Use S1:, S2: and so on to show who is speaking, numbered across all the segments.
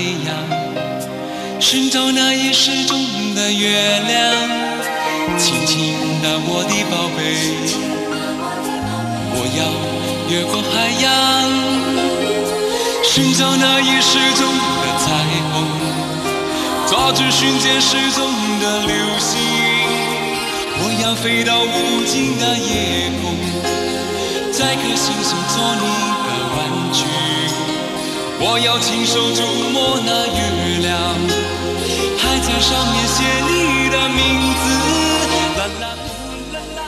S1: 太阳，寻找那已失踪的月亮。亲亲的我的宝贝，我要越过海洋，寻找那已失踪的彩虹。抓住瞬间失踪的流星，我要飞到无尽的夜空，摘颗星星做你的玩具。我要亲手触摸那月亮，还在上面写你的名字。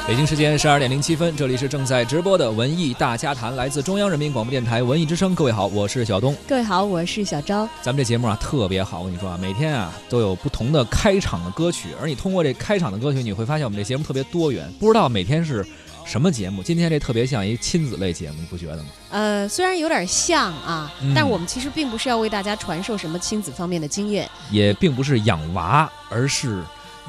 S2: 北京时间十二点零七分，这里是正在直播的文艺大家谈，来自中央人民广播电台文艺之声。各位好，我是小东。
S3: 各位好，我是小昭。
S2: 咱们这节目啊特别好，我跟你说啊，每天啊都有不同的开场的歌曲，而你通过这开场的歌曲，你会发现我们这节目特别多元。不知道每天是什么节目？今天这特别像一亲子类节目，你不觉得吗？
S3: 呃，虽然有点像啊，
S2: 嗯
S3: 但我们其实并不是要为大家传授什么亲子方面的经验。
S2: 也并不是养娃，而是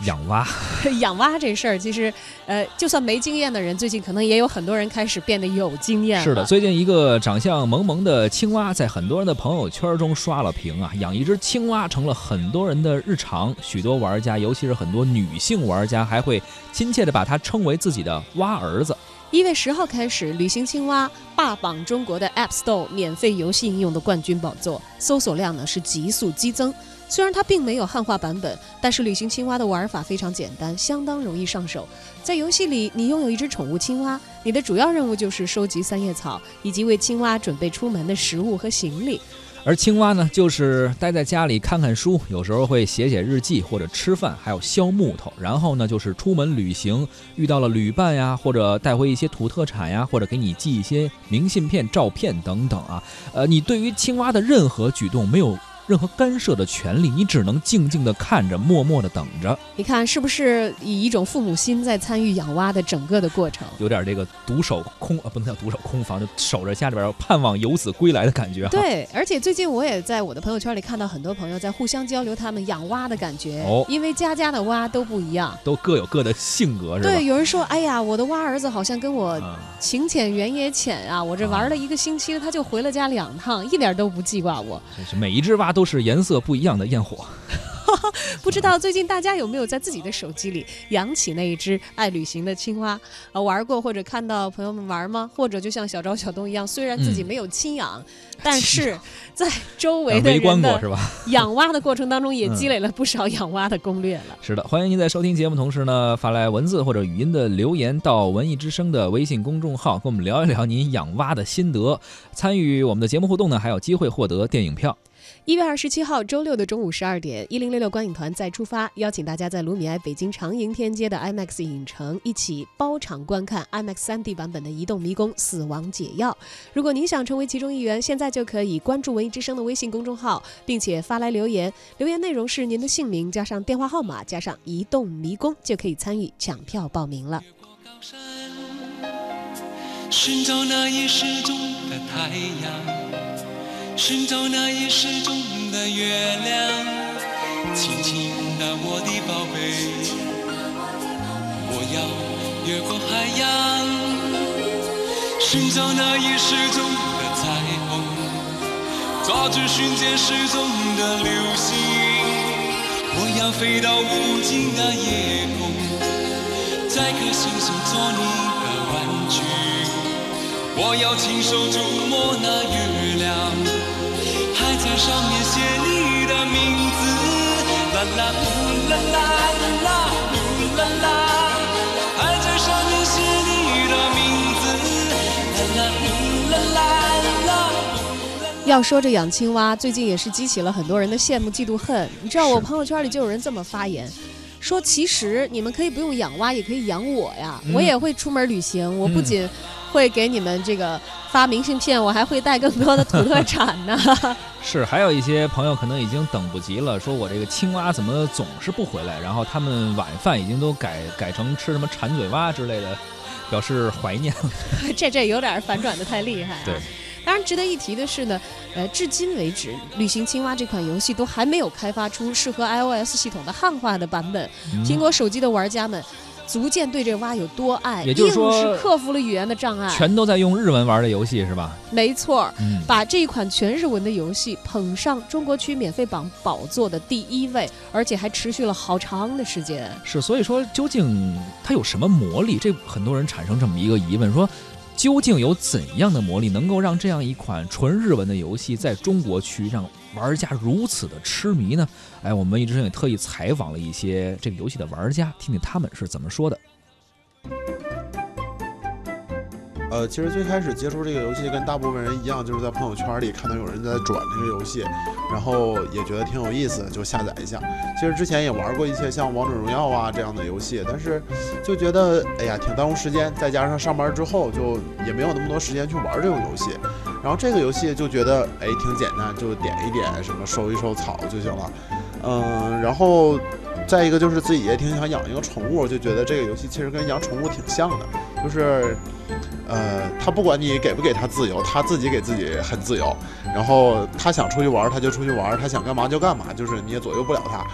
S2: 养蛙。
S3: 养蛙这事儿，其实呃，就算没经验的人，最近可能也有很多人开始变得有经验了。
S2: 是的，最近一个长相萌萌的青蛙在很多人的朋友圈中刷了屏啊，养一只青蛙成了很多人的日常。许多玩家，尤其是很多女性玩家，还会亲切地把它称为自己的蛙儿子。
S3: 一月十号开始，旅行青蛙霸榜中国的 App Store 免费游戏应用的冠军宝座，搜索量呢是急速激增。虽然它并没有汉化版本，但是旅行青蛙的玩法非常简单，相当容易上手。在游戏里，你拥有一只宠物青蛙，你的主要任务就是收集三叶草，以及为青蛙准备出门的食物和行李。
S2: 而青蛙呢，就是待在家里看看书，有时候会写写日记或者吃饭，还有削木头。然后呢，就是出门旅行，遇到了旅伴呀，或者带回一些土特产呀，或者给你寄一些明信片、照片等等啊。呃，你对于青蛙的任何举动没有任何干涉的权利，你只能静静的看着，默默的等着，
S3: 你看是不是以一种父母心在参与养蛙的整个的过程？
S2: 有点这个独守空啊，不能叫独守空房，就守着家里边盼望游子归来的感觉。
S3: 对，而且最近我也在我的朋友圈里看到很多朋友在互相交流他们养蛙的感觉，
S2: 哦
S3: 因为家家的蛙都不一样。
S2: 都各有各的性格，是吧？
S3: 对，有人说，哎呀，我的蛙儿子好像跟我
S2: 啊，
S3: 情浅缘也浅啊，我这玩了一个星期，他就回了家两趟，一点都不记挂我。
S2: 是每一只蛙都是颜色不一样的焰火。
S3: 不知道最近大家有没有在自己的手机里养起那一只爱旅行的青蛙？啊，玩过或者看到朋友们玩吗？或者就像小昭、小东一样，虽然自己
S2: 嗯
S3: 没有亲养，但是在周围
S2: 呃
S3: 的人？养蛙的过程当中，也
S2: 嗯
S3: 积累了不少养蛙的攻略了。
S2: 是的，欢迎您在收听节目同时呢，发来文字或者语音的留言到文艺之声的微信公众号，跟我们聊一聊您养蛙的心得。参与我们的节目互动呢，还有机会获得电影票。
S3: 一月二十七号周六的中午十二点，一零六六观影团再出发，邀请大家在卢米埃北京长楹天街的 IMAX 影城一起包场观看 IMAX 3D 版本的《移动迷宫：死亡解药》。如果您想成为其中一员，现在就可以关注文艺之声的微信公众号，并且发来留言，留言内容是您的姓名加上电话号码加上移动迷宫，就可以参与抢票报名了。
S1: 寻找那已失踪的太阳，寻找那已失踪的月亮。亲亲的我的宝贝，我要越过海洋，寻找那已失踪的彩虹，抓住瞬间失踪的流星。我要飞到无尽的夜空。摘颗星星做你的玩具，我要亲手触摸那月亮，还在上面写你的名字。啦啦呜啦啦啦呜啦啦，还在上面写你的名字。啦啦呜啦啦啦。
S3: 要说这养青蛙，最近也是激起了很多人的羡慕、嫉妒、恨。你知道，我朋友圈里就有人这么发言，说其实你们可以不用养蛙，也可以养我呀。
S2: 嗯
S3: 我也会出门旅行，我不
S2: 嗯
S3: 仅会给你们这个发明信片，我还会带更多的土特产呢。
S2: 是，还有一些朋友可能已经等不及了，说我这个青蛙怎么总是不回来？然后他们晚饭已经都改改成吃什么馋嘴蛙之类的，表示怀念。
S3: 这这有点反转的太厉害、啊。
S2: 对。
S3: 当然，值得一提的是呢，呃，至今为止，《旅行青蛙》这款游戏都还没有开发出适合 iOS 系统的汉化的版本。
S2: 嗯
S3: 苹果手机的玩家们足见对这蛙有多爱。
S2: 也就是说
S3: 硬是克服了语言的障碍。
S2: 全都在用日文玩的游戏是吧？
S3: 没错，
S2: 嗯，
S3: 把这一款全日文的游戏捧上中国区免费榜宝座的第一位，而且还持续了好长的时间。
S2: 是，所以说究竟它有什么魔力？这很多人产生这么一个疑问，说究竟有怎样的魔力能够让这样一款纯日文的游戏在中国区让玩家如此的痴迷呢？哎，我们一直也特意采访了一些这个游戏的玩家，听听他们是怎么说的。
S4: 呃，其实最开始接触这个游戏跟大部分人一样，就是在朋友圈里看到有人在转这个游戏，然后也觉得挺有意思，就下载一下。其实之前也玩过一些像王者荣耀啊这样的游戏，但是就觉得哎呀挺耽误时间，再加上上班之后就也没有那么多时间去玩这种游戏。然后这个游戏就觉得哎挺简单，就点一点什么收一收草就行了。嗯，然后再一个就是自己也挺想养一个宠物，就觉得这个游戏其实跟养宠物挺像的，就是。呃，他不管你给不给他自由，他自己给自己很自由。然后他想出去玩，他就出去玩；他想干嘛就干嘛，就是你也左右不了他。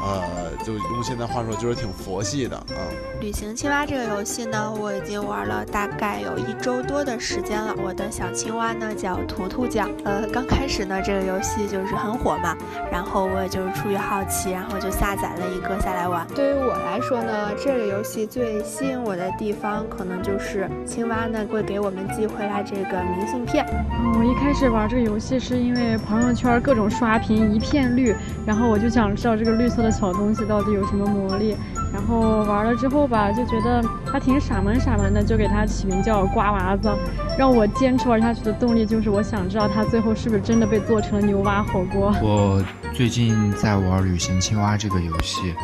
S4: 呃，就用现在话说，就是挺佛系的啊。
S5: 旅行青蛙这个游戏呢，我已经玩了大概有一周多的时间了。我的小青蛙呢叫图图酱。呃，刚开始呢，这个游戏就是很火嘛，然后我也就是出于好奇，然后就下载了一个下来玩。对于我来说呢，这个游戏最吸引我的地方，可能就是青蛙呢会给我们寄回来这个明信片。
S6: 嗯，我一开始玩这个游戏是因为朋友圈各种刷屏一片绿，然后我就想知道这个绿色的。小东西到底有什么魔力？然后玩了之后吧，就觉得它挺傻萌傻萌的，就给它起名叫瓜娃子。让我坚持玩下去的动力就是，我想知道它最后是不是真的被做成了牛蛙火锅。
S7: 我最近在玩《旅行青蛙》这个游戏，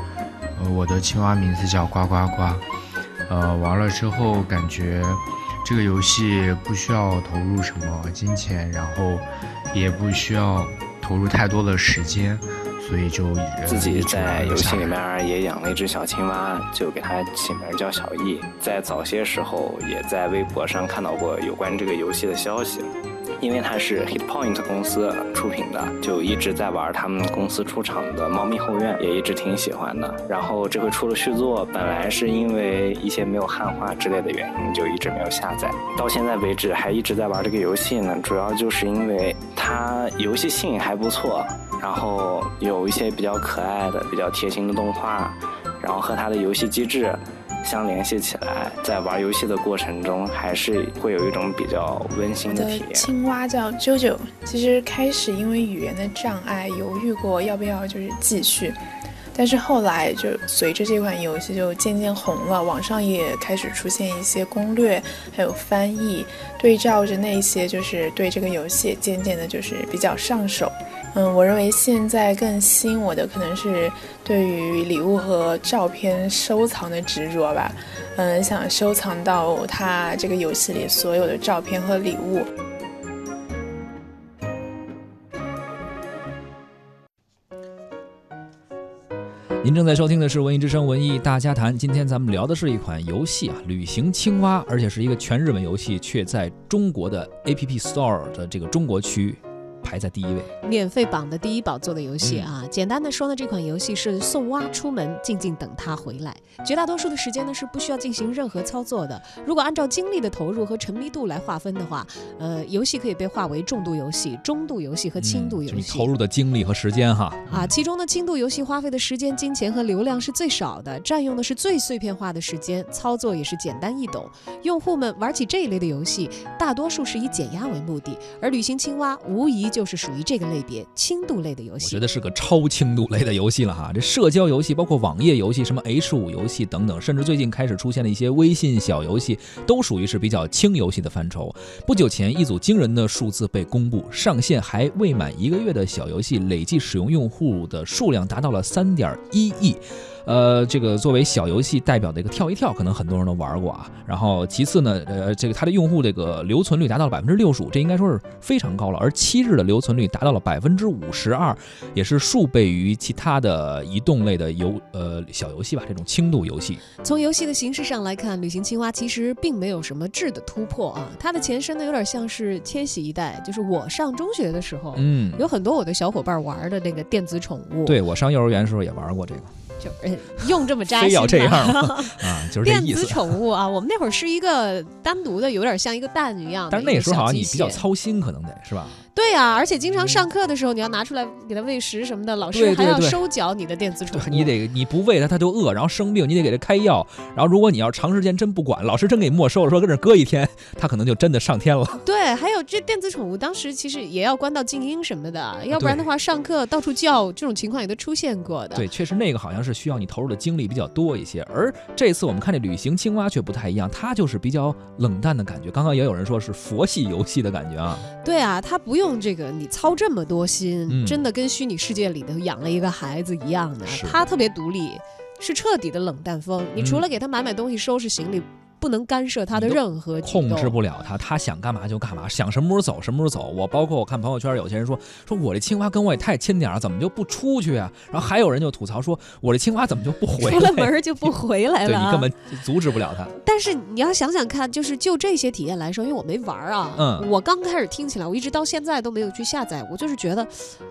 S7: 呃，我的青蛙名字叫呱呱呱。呃，玩了之后感觉这个游戏不需要投入什么金钱，然后也不需要投入太多的时间。所以就
S8: 自己在游戏里面也养了一只小青蛙，就给它起名叫小易。在早些时候，也在微博上看到过有关这个游戏的消息。因为它是 Hitpoint 公司出品的，就一直在玩他们公司出厂的《猫咪后院》，也一直挺喜欢的。然后这回出了续作，本来是因为一些没有汉化之类的原因，就一直没有下载。到现在为止还一直在玩这个游戏呢，主要就是因为它游戏性还不错，然后有一些比较可爱的、比较贴心的动画，然后和它的游戏机制。相联系起来，在玩游戏的过程中，还是会有一种比较温馨的体验。
S9: 青蛙叫 JoJo，其实开始因为语言的障碍，犹豫过要不要就是继续，但是后来就随着这款游戏就渐渐红了，网上也开始出现一些攻略，还有翻译，对照着那些就是对这个游戏渐渐的就是比较上手。嗯，我认为现在更吸引我的可能是对于礼物和照片收藏的执着吧。嗯，想收藏到他这个游戏里所有的照片和礼物。
S2: 您正在收听的是《文艺之声·文艺大家谈》，今天咱们聊的是一款游戏啊，《旅行青蛙》，而且是一个全日文游戏，却在中国的 App Store 的这个中国区。排在第一位，
S3: 免费榜的第一宝座的游戏啊！简单的说呢，这款游戏是送蛙出门，静静等它回来。绝大多数的时间呢是不需要进行任何操作的。如果按照精力的投入和沉迷度来划分的话，呃，游戏可以被划为重度游戏、中度游戏和轻度游
S2: 戏。投入的精力和时间哈
S3: 啊，其中呢，轻度游戏花费的时间、金钱和流量是最少的，占用的是最碎片化的时间，操作也是简单易懂。用户们玩起这一类的游戏，大多数是以减压为目的，而旅行青蛙无疑。就是属于这个类别轻度类的游戏，
S2: 我觉得是个超轻度类的游戏了哈。这社交游戏，包括网页游戏、什么 H 五游戏等等，甚至最近开始出现的一些微信小游戏，都属于是比较轻游戏的范畴。不久前，一组惊人的数字被公布，上线还未满一个月的小游戏，累计使用用户的数量达到了三点一亿。呃，这个作为小游戏代表的一个跳一跳，可能很多人都玩过啊。然后其次呢，呃，这个它的用户这个留存率达到了百分之六十五，这应该说是非常高了。而七日的留存率达到了百分之五十二，也是数倍于其他的移动类的游呃小游戏吧，这种轻度游戏。
S3: 从游戏的形式上来看，旅行青蛙其实并没有什么质的突破啊。它的前身呢，有点像是千禧一代，就是我上中学的时候，嗯，有很多我的小伙伴玩的那个电子宠物。
S2: 对我上幼儿园的时候也玩过这个。
S3: 就是用这么扎心，
S2: 非要这样啊，就是
S3: 电子宠物啊。我们那会儿是一个单独的，有点像一个蛋一样。
S2: 但是那时候好像你比较操心，可能得是吧？
S3: 对呀，而且经常上课的时候，你要拿出来给它喂食什么的，老师还要收缴你的电子宠物。
S2: 你得你不喂它，它就饿，然后生病，你得给它开药。然后如果你要长时间真不管，老师真给你没收了，说跟这搁一天，它可能就真的上天了。
S3: 对，还有这电子宠物，当时其实也要关到静音什么的，要不然的话上课到处叫，这种情况也都出现过的。
S2: 对，确实那个好像是需要你投入的精力比较多一些。而这次我们看这旅行青蛙却不太一样，它就是比较冷淡的感觉。刚刚也有人说是佛系游戏的感觉啊。
S3: 对啊，它不用这个你操。操这么多心，真的跟虚拟世界里头养了一个孩子一样的。他特别独立，是彻底的冷淡风。你除了给他买买东西、收拾行李。不能干涉他的任何
S2: 控制不了他，他想干嘛就干嘛，想什么时候走什么时候走。我包括我看朋友圈，有些人说说我这青蛙跟我也太亲点了，怎么就不出去啊？然后还有人就吐槽说，我这青蛙怎么就不回来？出
S3: 了门就不回来了，
S2: 对你根本阻止不了他。
S3: 但是你要想想看，就是就这些体验来说，因为我没玩啊，嗯，我刚开始听起来，我一直到现在都没有去下载，我就是觉得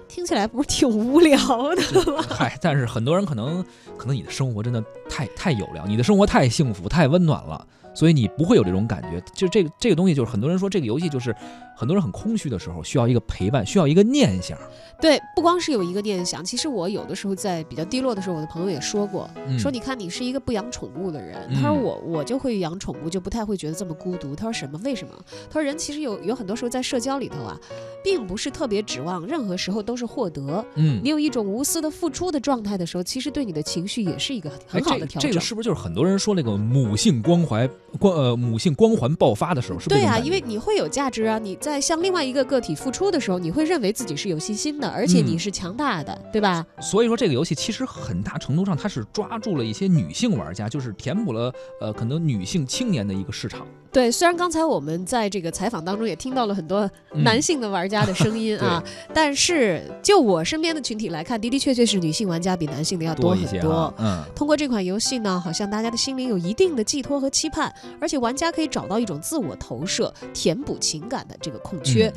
S3: 听起来不是挺无聊的吗？
S2: 嗨，但是很多人可能可能你的生活真的太太有聊，你的生活太幸福太温暖了。所以你不会有这种感觉，就这个这个东西，就是很多人说这个游戏就是很多人很空虚的时候需要一个陪伴，需要一个念想。
S3: 对，不光是有一个念想，其实我有的时候在比较低落的时候，我的朋友也说过，说你看你是一个不养宠物的人，他说我我就会养宠物，就不太会觉得这么孤独。他说什么？为什么？他说人其实有有很多时候在社交里头啊，并不是特别指望任何时候都是获得。嗯，你有一种无私的付出的状态的时候，其实对你的情绪也是一个很好的调
S2: 整。这个是不是就是很多人说那个母性关怀？光呃母性光环爆发的时候，是
S3: 对啊，因为你会有价值啊，你在向另外一个个体付出的时候，你会认为自己是有信心的，而且你是强大的，对吧？
S2: 所以说这个游戏其实很大程度上它是抓住了一些女性玩家，就是填补了呃可能女性青年的一个市场。
S3: 对，虽然刚才我们在这个采访当中也听到了很多男性的玩家的声音啊，但是就我身边的群体来看，的的确确是女性玩家比男性的要多很多。嗯，通过这款游戏呢，好像大家的心灵有一定的寄托和期盼，而且玩家可以找到一种自我投射，填补情感的这个空缺。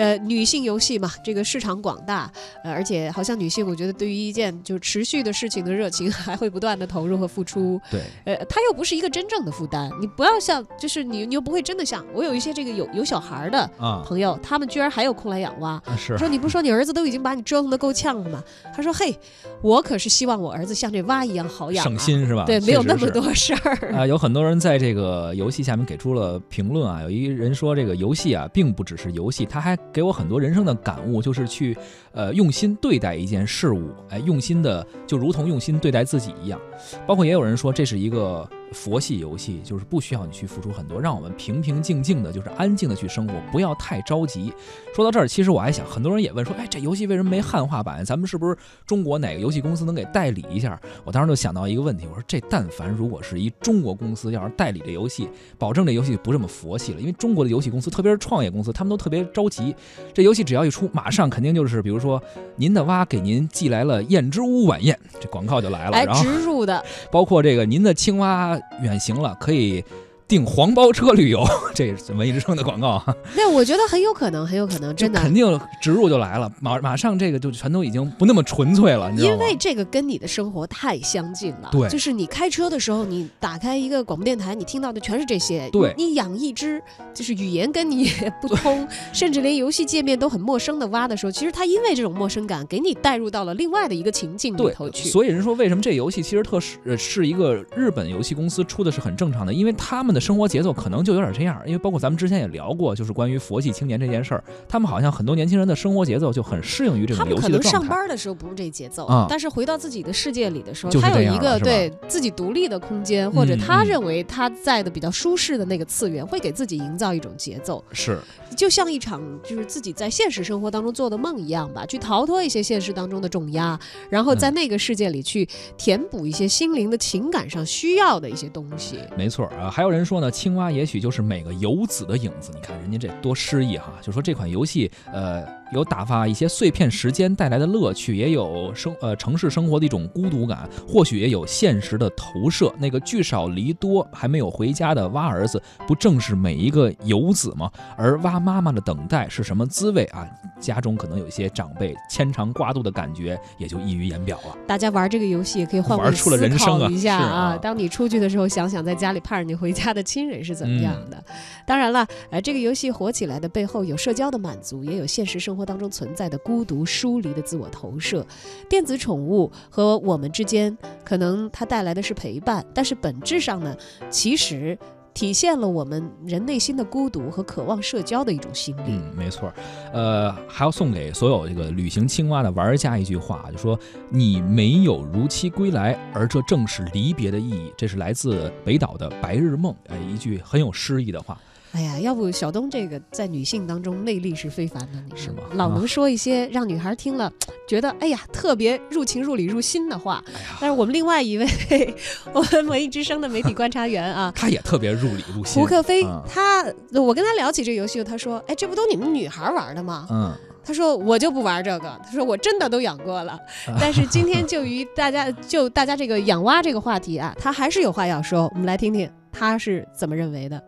S3: 呃，女性游戏嘛，这个市场广大，呃，而且好像女性，我觉得对于一件就是持续的事情的热情，还会不断的投入和付出。
S2: 对，
S3: 呃，它又不是一个真正的负担，你不要像，就是你你又不会真的像我有一些这个有有小孩的朋友，他们居然还有空来养蛙。
S2: 是，
S3: 说你不说你儿子都已经把你折腾的够呛了吗？他说，嘿，我可是希望我儿子像这蛙一样好养，
S2: 省心是吧？
S3: 对，没有那么多事儿
S2: 啊。有很多人在这个游戏下面给出了评论啊，有一人说这个游戏啊，并不只是游戏，他还给我很多人生的。感悟就是去，呃，用心对待一件事物，哎，用心的就如同用心对待自己一样。包括也有人说这是一个。佛系游戏就是不需要你去付出很多，让我们平平静静的，就是安静的去生活，不要太着急。说到这儿，其实我还想，很多人也问说，哎，这游戏为什么没汉化版？咱们是不是中国哪个游戏公司能给代理一下？我当时就想到一个问题，我说这但凡如果是一中国公司要是代理这游戏，保证这游戏不这么佛系了。因为中国的游戏公司，特别是创业公司，他们都特别着急。这游戏只要一出，马上肯定就是，比如说您的蛙给您寄来了燕之屋晚宴，这广告就来了，然后
S3: 植入的，
S2: 包括这个您的青蛙。远行了，可以。订黄包车旅游，这是文艺之声的广告。
S3: 那我觉得很有可能，很有可能，真的
S2: 肯定植入就来了，马马上这个就全都已经不那么纯粹了，
S3: 因为这个跟你的生活太相近了。
S2: 对，
S3: 就是你开车的时候，你打开一个广播电台，你听到的全是这些。
S2: 对，
S3: 你养一只就是语言跟你不通，甚至连游戏界面都很陌生的蛙的时候，其实它因为这种陌生感，给你带入到了另外的一个情境里头去。
S2: 所以人说，为什么这游戏其实特是是一个日本游戏公司出的是很正常的，因为他们的生活节奏可能。就有点这样，因为包括咱们之前也聊过，就是关于佛系青年这件事儿，他们好像很多年轻人的生活节奏就很适应于这种游戏的状态。
S3: 可能上班的时候不是这节奏，但是回到自己的世界里的时候，他有一个对自己独立的空间，或者他认为他在的比较舒适的那个次元，会给自己营造一种节奏。
S2: 是，
S3: 就像一场就是自己在现实生活当中做的梦一样吧，去逃脱一些现实当中的重压，然后在那个世界里去填补一些心灵的情感上需要的一些东西。
S2: 没错啊，还有人说说呢，青蛙也许就是每个游子的影子。你看人家这多诗意哈，就说这款游戏，呃。有打发一些碎片时间带来的乐趣，也有生呃城市生活的一种孤独感，或许也有现实的投射。那个聚少离多还没有回家的蛙儿子，不正是每一个游子吗？而蛙妈妈的等待是什么滋味啊？家中可能有一些长辈牵肠挂肚的感觉，也就溢于言表了。
S3: 大家玩这个游戏也可以换
S2: 玩出了人生
S3: 一下
S2: 啊！
S3: 当你出去的时候，想想在家里盼着你回家的亲人是怎么样的。当然了，呃，这个游戏火起来的背后有社交的满足，也有现实生活当中存在的孤独疏离的自我投射。电子宠物和我们之间，可能它带来的是陪伴，但是本质上呢，其实。体现了我们人内心的孤独和渴望社交的一种心理。
S2: 嗯，没错。呃，还要送给所有这个旅行青蛙的玩家一句话，就说你没有如期归来，而这正是离别的意义。这是来自北岛的《白日梦》，呃，一句很有诗意的话。
S3: 哎呀，要不小东这个在女性当中魅力是非凡的，你
S2: 是吗？
S3: 老能说一些让女孩听了 觉得哎呀特别入情入理入心的话。但是我们另外一位 我们文艺之声的媒体观察员啊，
S2: 他也特别入理入心。
S3: 胡克飞，他我跟他聊起这游戏，他说：“哎，这不都你们女孩玩的吗？”
S2: 嗯，
S3: 他说：“我就不玩这个。”他说：“我真的都养过了。”但是今天就于大家就大家这个养蛙这个话题啊，他还是有话要说。我们来听听他是怎么认为的。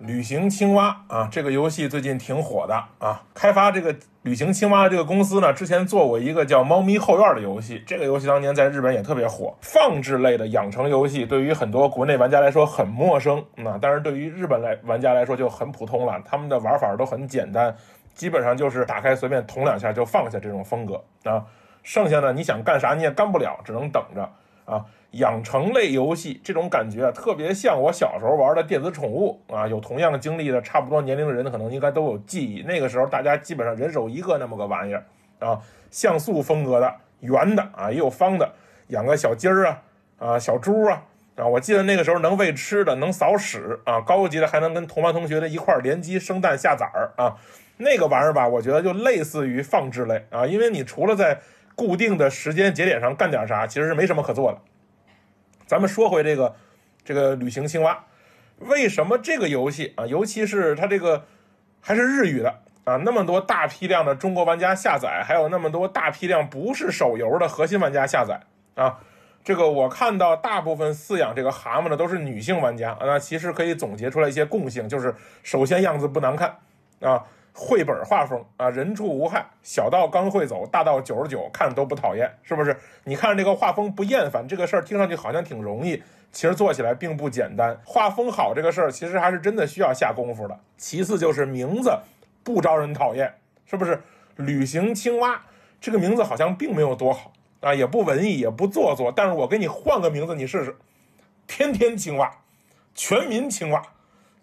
S10: 旅行青蛙啊，这个游戏最近挺火的啊。开发这个旅行青蛙的这个公司呢，之前做过一个叫《猫咪后院》的游戏，这个游戏当年在日本也特别火。放置类的养成游戏对于很多国内玩家来说很陌生，那但是对于日本来玩家来说就很普通了。他们的玩法都很简单，基本上就是打开随便捅两下就放下这种风格啊。剩下的你想干啥你也干不了，只能等着啊。养成类游戏这种感觉，特别像我小时候玩的电子宠物啊。有同样经历的差不多年龄的人，可能应该都有记忆。那个时候大家基本上人手一个那么个玩意儿啊，像素风格的，圆的啊，也有方的，养个小鸡儿啊啊，小猪啊啊。我记得那个时候能喂吃的，能扫屎啊，高级的还能跟同班同学的一块联机生蛋下崽儿啊。那个玩意儿吧，我觉得就类似于放置类啊，因为你除了在固定的时间节点上干点啥，其实是没什么可做的。咱们说回这个，这个旅行青蛙，为什么这个游戏啊，尤其是它这个还是日语的啊，那么多大批量的中国玩家下载，还有那么多大批量不是手游的核心玩家下载啊，这个我看到大部分饲养这个蛤蟆的都是女性玩家啊，那其实可以总结出来一些共性，就是首先样子不难看啊。绘本画风啊，人畜无害，小到刚会走，大到九十九，看着都不讨厌，是不是？你看这个画风不厌烦，这个事儿听上去好像挺容易，其实做起来并不简单。画风好这个事儿，其实还是真的需要下功夫的。其次就是名字不招人讨厌，是不是？旅行青蛙这个名字好像并没有多好啊，也不文艺，也不做作。但是我给你换个名字，你试试：天天青蛙、全民青蛙、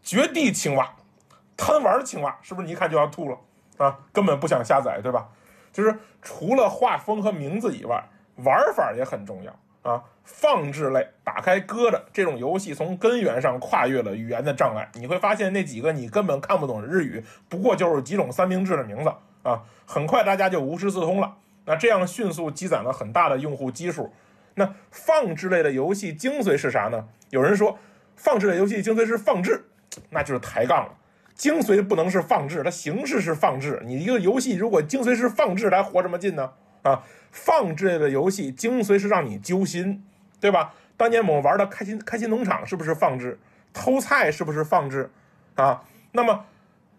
S10: 绝地青蛙。贪玩的青蛙是不是你一看就要吐了啊？根本不想下载，对吧？就是除了画风和名字以外，玩法也很重要啊。放置类打开搁着这种游戏，从根源上跨越了语言的障碍。你会发现那几个你根本看不懂日语，不过就是几种三明治的名字啊。很快大家就无师自通了。那这样迅速积攒了很大的用户基数。那放置类的游戏精髓是啥呢？有人说放置类游戏精髓是放置，那就是抬杠了。精髓不能是放置，它形式是放置。你一个游戏如果精髓是放置，它活什么劲呢？啊，放置的游戏精髓是让你揪心，对吧？当年我们玩的开心开心农场是不是放置？偷菜是不是放置？啊，那么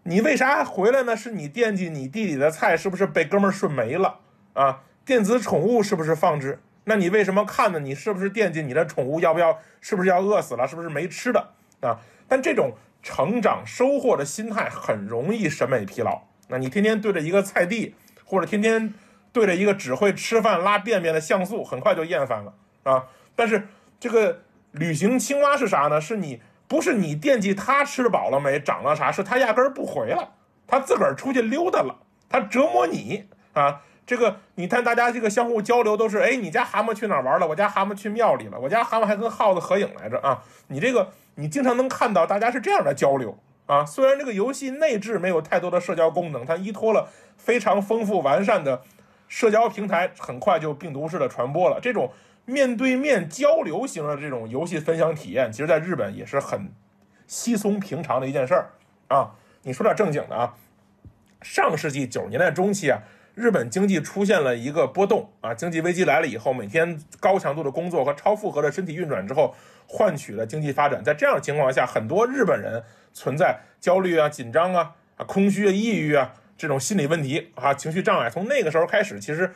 S10: 你为啥回来呢？是你惦记你地里的菜是不是被哥们儿顺没了？啊，电子宠物是不是放置？那你为什么看呢？你是不是惦记你的宠物要不要？是不是要饿死了？是不是没吃的？啊，但这种。成长收获的心态很容易审美疲劳。那你天天对着一个菜地，或者天天对着一个只会吃饭拉便便的像素，很快就厌烦了啊。但是这个旅行青蛙是啥呢？是你不是你惦记它吃饱了没，长了啥？是它压根儿不回来，它自个儿出去溜达了，它折磨你啊。这个你看大家这个相互交流都是，哎，你家蛤蟆去哪儿玩了？我家蛤蟆去庙里了。我家蛤蟆还跟耗子合影来着啊。你这个。你经常能看到大家是这样的交流啊，虽然这个游戏内置没有太多的社交功能，它依托了非常丰富完善的社交平台，很快就病毒式的传播了。这种面对面交流型的这种游戏分享体验，其实在日本也是很稀松平常的一件事儿啊。你说点正经的啊，上世纪九十年代中期啊，日本经济出现了一个波动啊，经济危机来了以后，每天高强度的工作和超负荷的身体运转之后，换取了经济发展。在这样的情况下，很多日本人存在焦虑啊、紧张啊、啊空虚啊、抑郁啊这种心理问题啊、情绪障碍。从那个时候开始，其实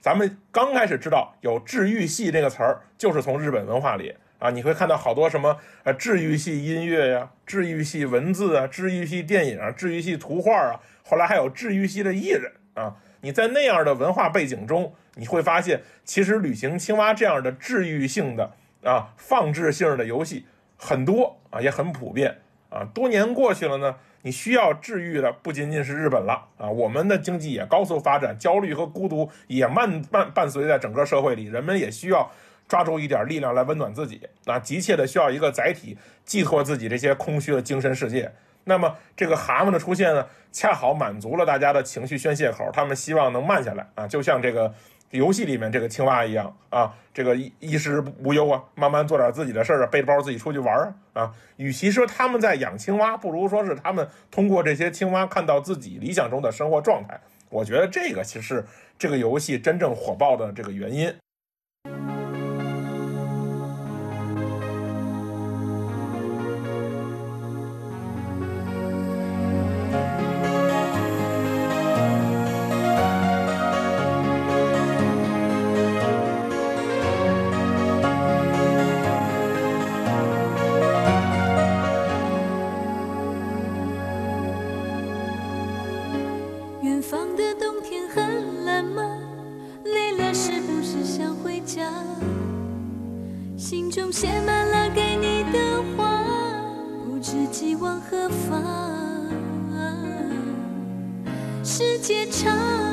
S10: 咱们刚开始知道有治愈系这个词儿，就是从日本文化里。啊，你会看到好多什么呃治愈系音乐呀、治愈系文字啊、治愈系电影啊、治愈系图画啊，后来还有治愈系的艺人啊。你在那样的文化背景中，你会发现，其实旅行青蛙这样的治愈性的啊、放置性的游戏很多啊，也很普遍啊。多年过去了呢，你需要治愈的不仅仅是日本了啊，我们的经济也高速发展，焦虑和孤独也慢伴伴随在整个社会里，人们也需要。抓住一点力量来温暖自己，那急切的需要一个载体寄托自己这些空虚的精神世界。那么这个蛤蟆的出现呢，恰好满足了大家的情绪宣泄口，他们希望能慢下来啊，就像这个游戏里面这个青蛙一样啊，这个衣衣食无忧啊，慢慢做点自己的事儿啊，背着包自己出去玩啊啊。与其说他们在养青蛙，不如说是他们通过这些青蛙看到自己理想中的生活状态。我觉得这个其实是这个游戏真正火爆的这个原因。
S11: 心中写满了给你的话不知寄往何方。世界长